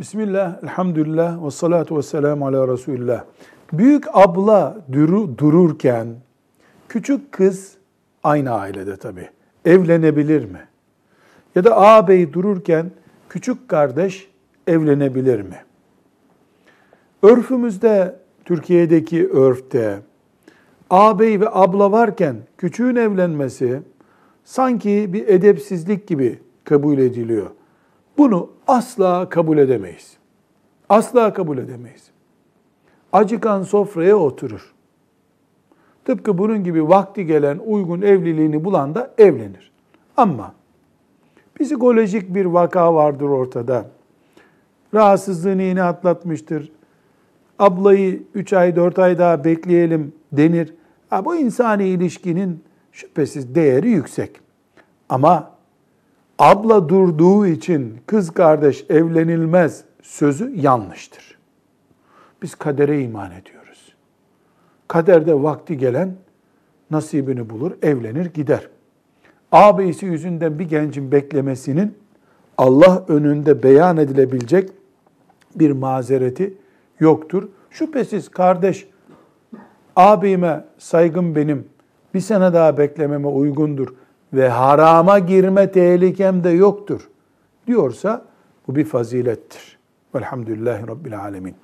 Bismillah, elhamdülillah ve salatu ve selamu ala Resulillah. Büyük abla duru, dururken küçük kız aynı ailede tabi evlenebilir mi? Ya da ağabey dururken küçük kardeş evlenebilir mi? Örfümüzde, Türkiye'deki örfte ağabey ve abla varken küçüğün evlenmesi sanki bir edepsizlik gibi kabul ediliyor. Bunu asla kabul edemeyiz. Asla kabul edemeyiz. Acıkan sofraya oturur. Tıpkı bunun gibi vakti gelen uygun evliliğini bulan da evlenir. Ama psikolojik bir vaka vardır ortada. Rahatsızlığını yeni atlatmıştır. Ablayı 3 ay 4 ay daha bekleyelim denir. Ha, bu insani ilişkinin şüphesiz değeri yüksek. Ama abla durduğu için kız kardeş evlenilmez sözü yanlıştır. Biz kadere iman ediyoruz. Kaderde vakti gelen nasibini bulur, evlenir, gider. Ağabeyisi yüzünden bir gencin beklemesinin Allah önünde beyan edilebilecek bir mazereti yoktur. Şüphesiz kardeş, ağabeyime saygım benim, bir sene daha beklememe uygundur ve harama girme tehlikem de yoktur diyorsa bu bir fazilettir. Velhamdülillahi Rabbil Alemin.